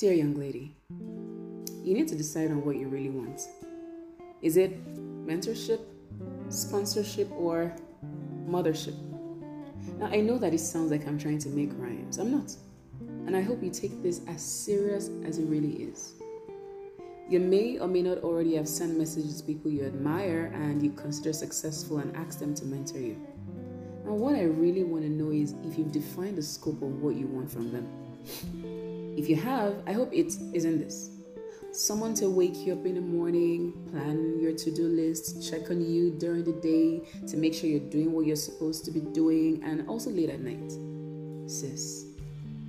Dear young lady, you need to decide on what you really want. Is it mentorship, sponsorship, or mothership? Now, I know that it sounds like I'm trying to make rhymes. I'm not. And I hope you take this as serious as it really is. You may or may not already have sent messages to people you admire and you consider successful and ask them to mentor you. Now, what I really want to know is if you've defined the scope of what you want from them. If you have, I hope it isn't this someone to wake you up in the morning, plan your to do list, check on you during the day to make sure you're doing what you're supposed to be doing, and also late at night. Sis,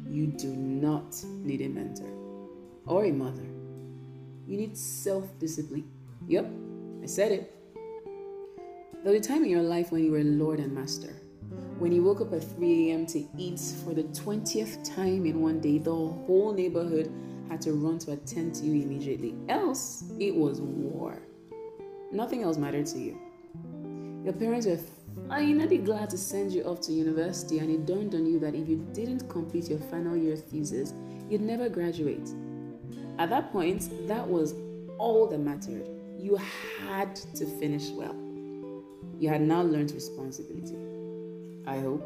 you do not need a mentor or a mother. You need self discipline. Yep, I said it. There was a time in your life when you were Lord and Master. When you woke up at 3 a.m. to eat for the 20th time in one day, the whole neighborhood had to run to attend to you immediately. Else, it was war. Nothing else mattered to you. Your parents were finally glad to send you off to university, and it dawned on you that if you didn't complete your final year thesis, you'd never graduate. At that point, that was all that mattered. You had to finish well. You had now learned responsibility. I hope.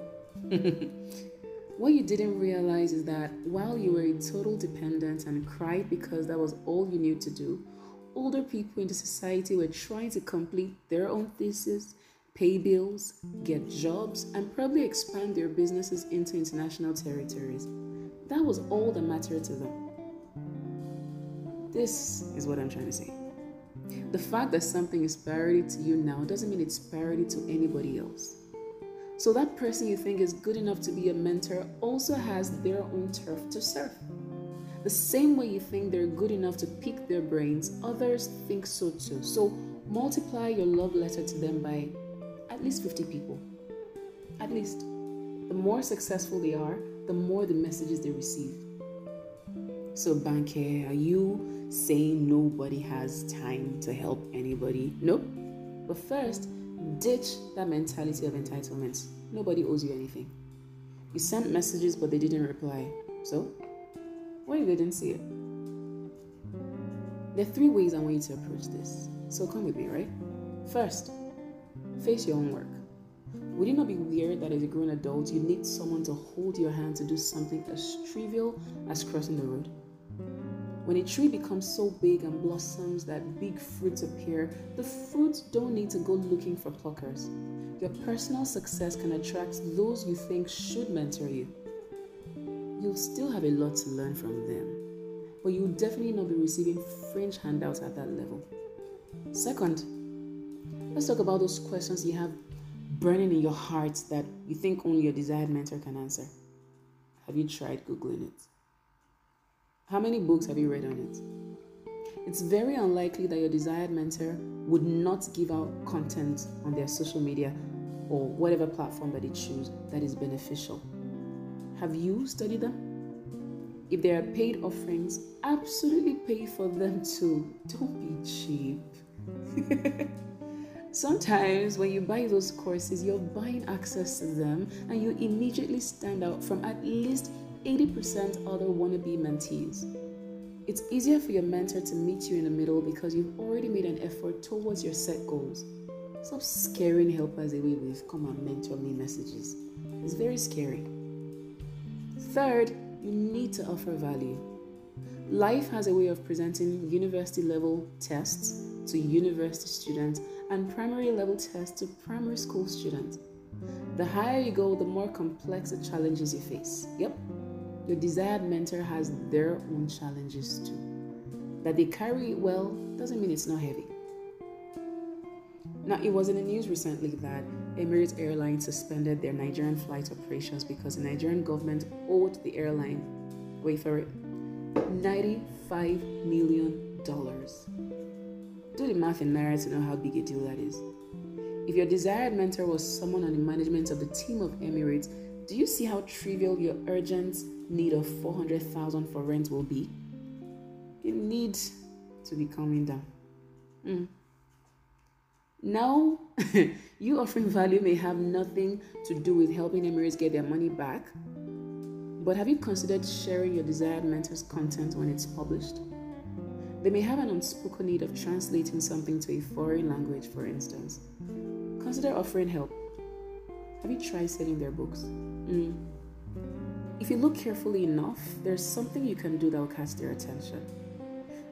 What you didn't realize is that while you were a total dependent and cried because that was all you knew to do, older people in the society were trying to complete their own thesis, pay bills, get jobs, and probably expand their businesses into international territories. That was all that mattered to them. This is what I'm trying to say. The fact that something is priority to you now doesn't mean it's priority to anybody else. So that person you think is good enough to be a mentor also has their own turf to surf. The same way you think they're good enough to pick their brains, others think so too. So multiply your love letter to them by at least 50 people. At least. The more successful they are, the more the messages they receive. So, Banke, are you saying nobody has time to help anybody? Nope. But first, Ditch that mentality of entitlement. Nobody owes you anything. You sent messages, but they didn't reply. So, what if they didn't see it? There are three ways I want you to approach this. So, come with me, right? First, face your own work. Would it not be weird that as a grown adult, you need someone to hold your hand to do something as trivial as crossing the road? When a tree becomes so big and blossoms that big fruits appear, the fruits don't need to go looking for pluckers. Your personal success can attract those you think should mentor you. You'll still have a lot to learn from them, but you'll definitely not be receiving fringe handouts at that level. Second, let's talk about those questions you have burning in your heart that you think only your desired mentor can answer. Have you tried Googling it? How many books have you read on it? It's very unlikely that your desired mentor would not give out content on their social media or whatever platform that they choose that is beneficial. Have you studied them? If there are paid offerings, absolutely pay for them too. Don't be cheap. Sometimes when you buy those courses, you're buying access to them and you immediately stand out from at least 80% other wannabe mentees. It's easier for your mentor to meet you in the middle because you've already made an effort towards your set goals. Stop scaring helpers away with come and mentor me messages. It's very scary. Third, you need to offer value. Life has a way of presenting university level tests to university students and primary level tests to primary school students. The higher you go, the more complex the challenges you face. Yep, your desired mentor has their own challenges too. That they carry it well doesn't mean it's not heavy. Now, it was in the news recently that Emirates Airline suspended their Nigerian flight operations because the Nigerian government owed the airline, wait for it, $95 million. Do the math in Naira to know how big a deal that is. If your desired mentor was someone on the management of the team of Emirates, do you see how trivial your urgent need of 400,000 for rent will be? You need to be calming down. Mm. Now, you offering value may have nothing to do with helping Emirates get their money back, But have you considered sharing your desired mentor's content when it's published? They may have an unspoken need of translating something to a foreign language, for instance. Consider offering help. Have you tried selling their books? Mm. If you look carefully enough, there's something you can do that will catch their attention.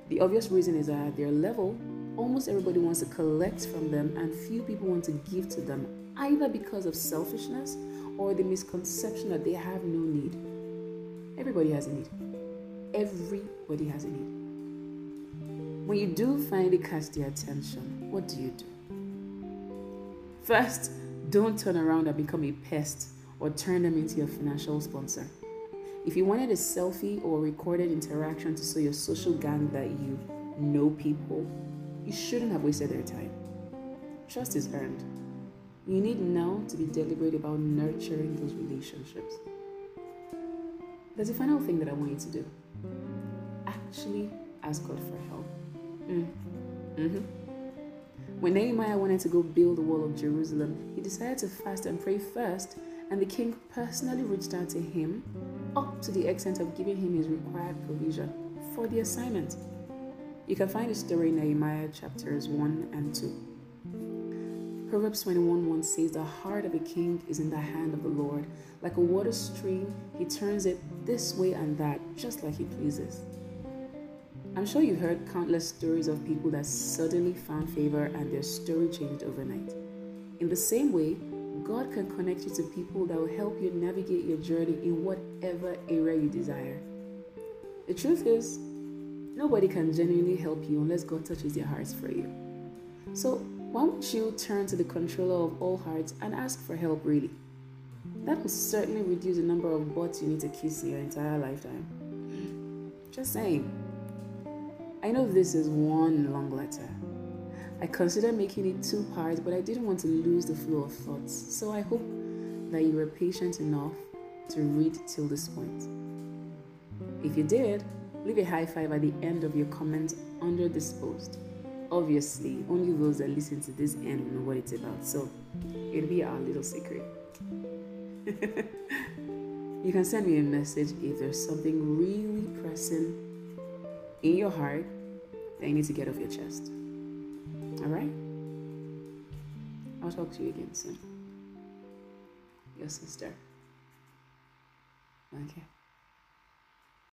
The obvious reason is that at their level, almost everybody wants to collect from them, and few people want to give to them, either because of selfishness or the misconception that they have no need. Everybody has a need. Everybody has a need. When you do finally catch their attention, what do you do? First, don't turn around and become a pest or turn them into your financial sponsor. If you wanted a selfie or recorded interaction to show your social gang that you know people, you shouldn't have wasted their time. Trust is earned. You need now to be deliberate about nurturing those relationships. There's a final thing that I want you to do. Actually ask God for help. Mm. Mm-hmm. When Nehemiah wanted to go build the wall of Jerusalem, he decided to fast and pray first, and the king personally reached out to him up to the extent of giving him his required provision for the assignment. You can find the story in Nehemiah chapters 1 and 2. Proverbs 21 1 says, The heart of a king is in the hand of the Lord. Like a water stream, he turns it this way and that, just like he pleases. I'm sure you've heard countless stories of people that suddenly found favor and their story changed overnight. In the same way, God can connect you to people that will help you navigate your journey in whatever area you desire. The truth is, nobody can genuinely help you unless God touches their hearts for you. So, why don't you turn to the controller of all hearts and ask for help, really? That will certainly reduce the number of butts you need to kiss in your entire lifetime. Just saying. I know this is one long letter. I considered making it two parts, but I didn't want to lose the flow of thoughts, so I hope that you were patient enough to read till this point. If you did, leave a high five at the end of your comment under this post obviously only those that listen to this end will know what it's about so it'll be our little secret you can send me a message if there's something really pressing in your heart that you need to get off your chest. All right? I'll talk to you again soon. Your sister. Okay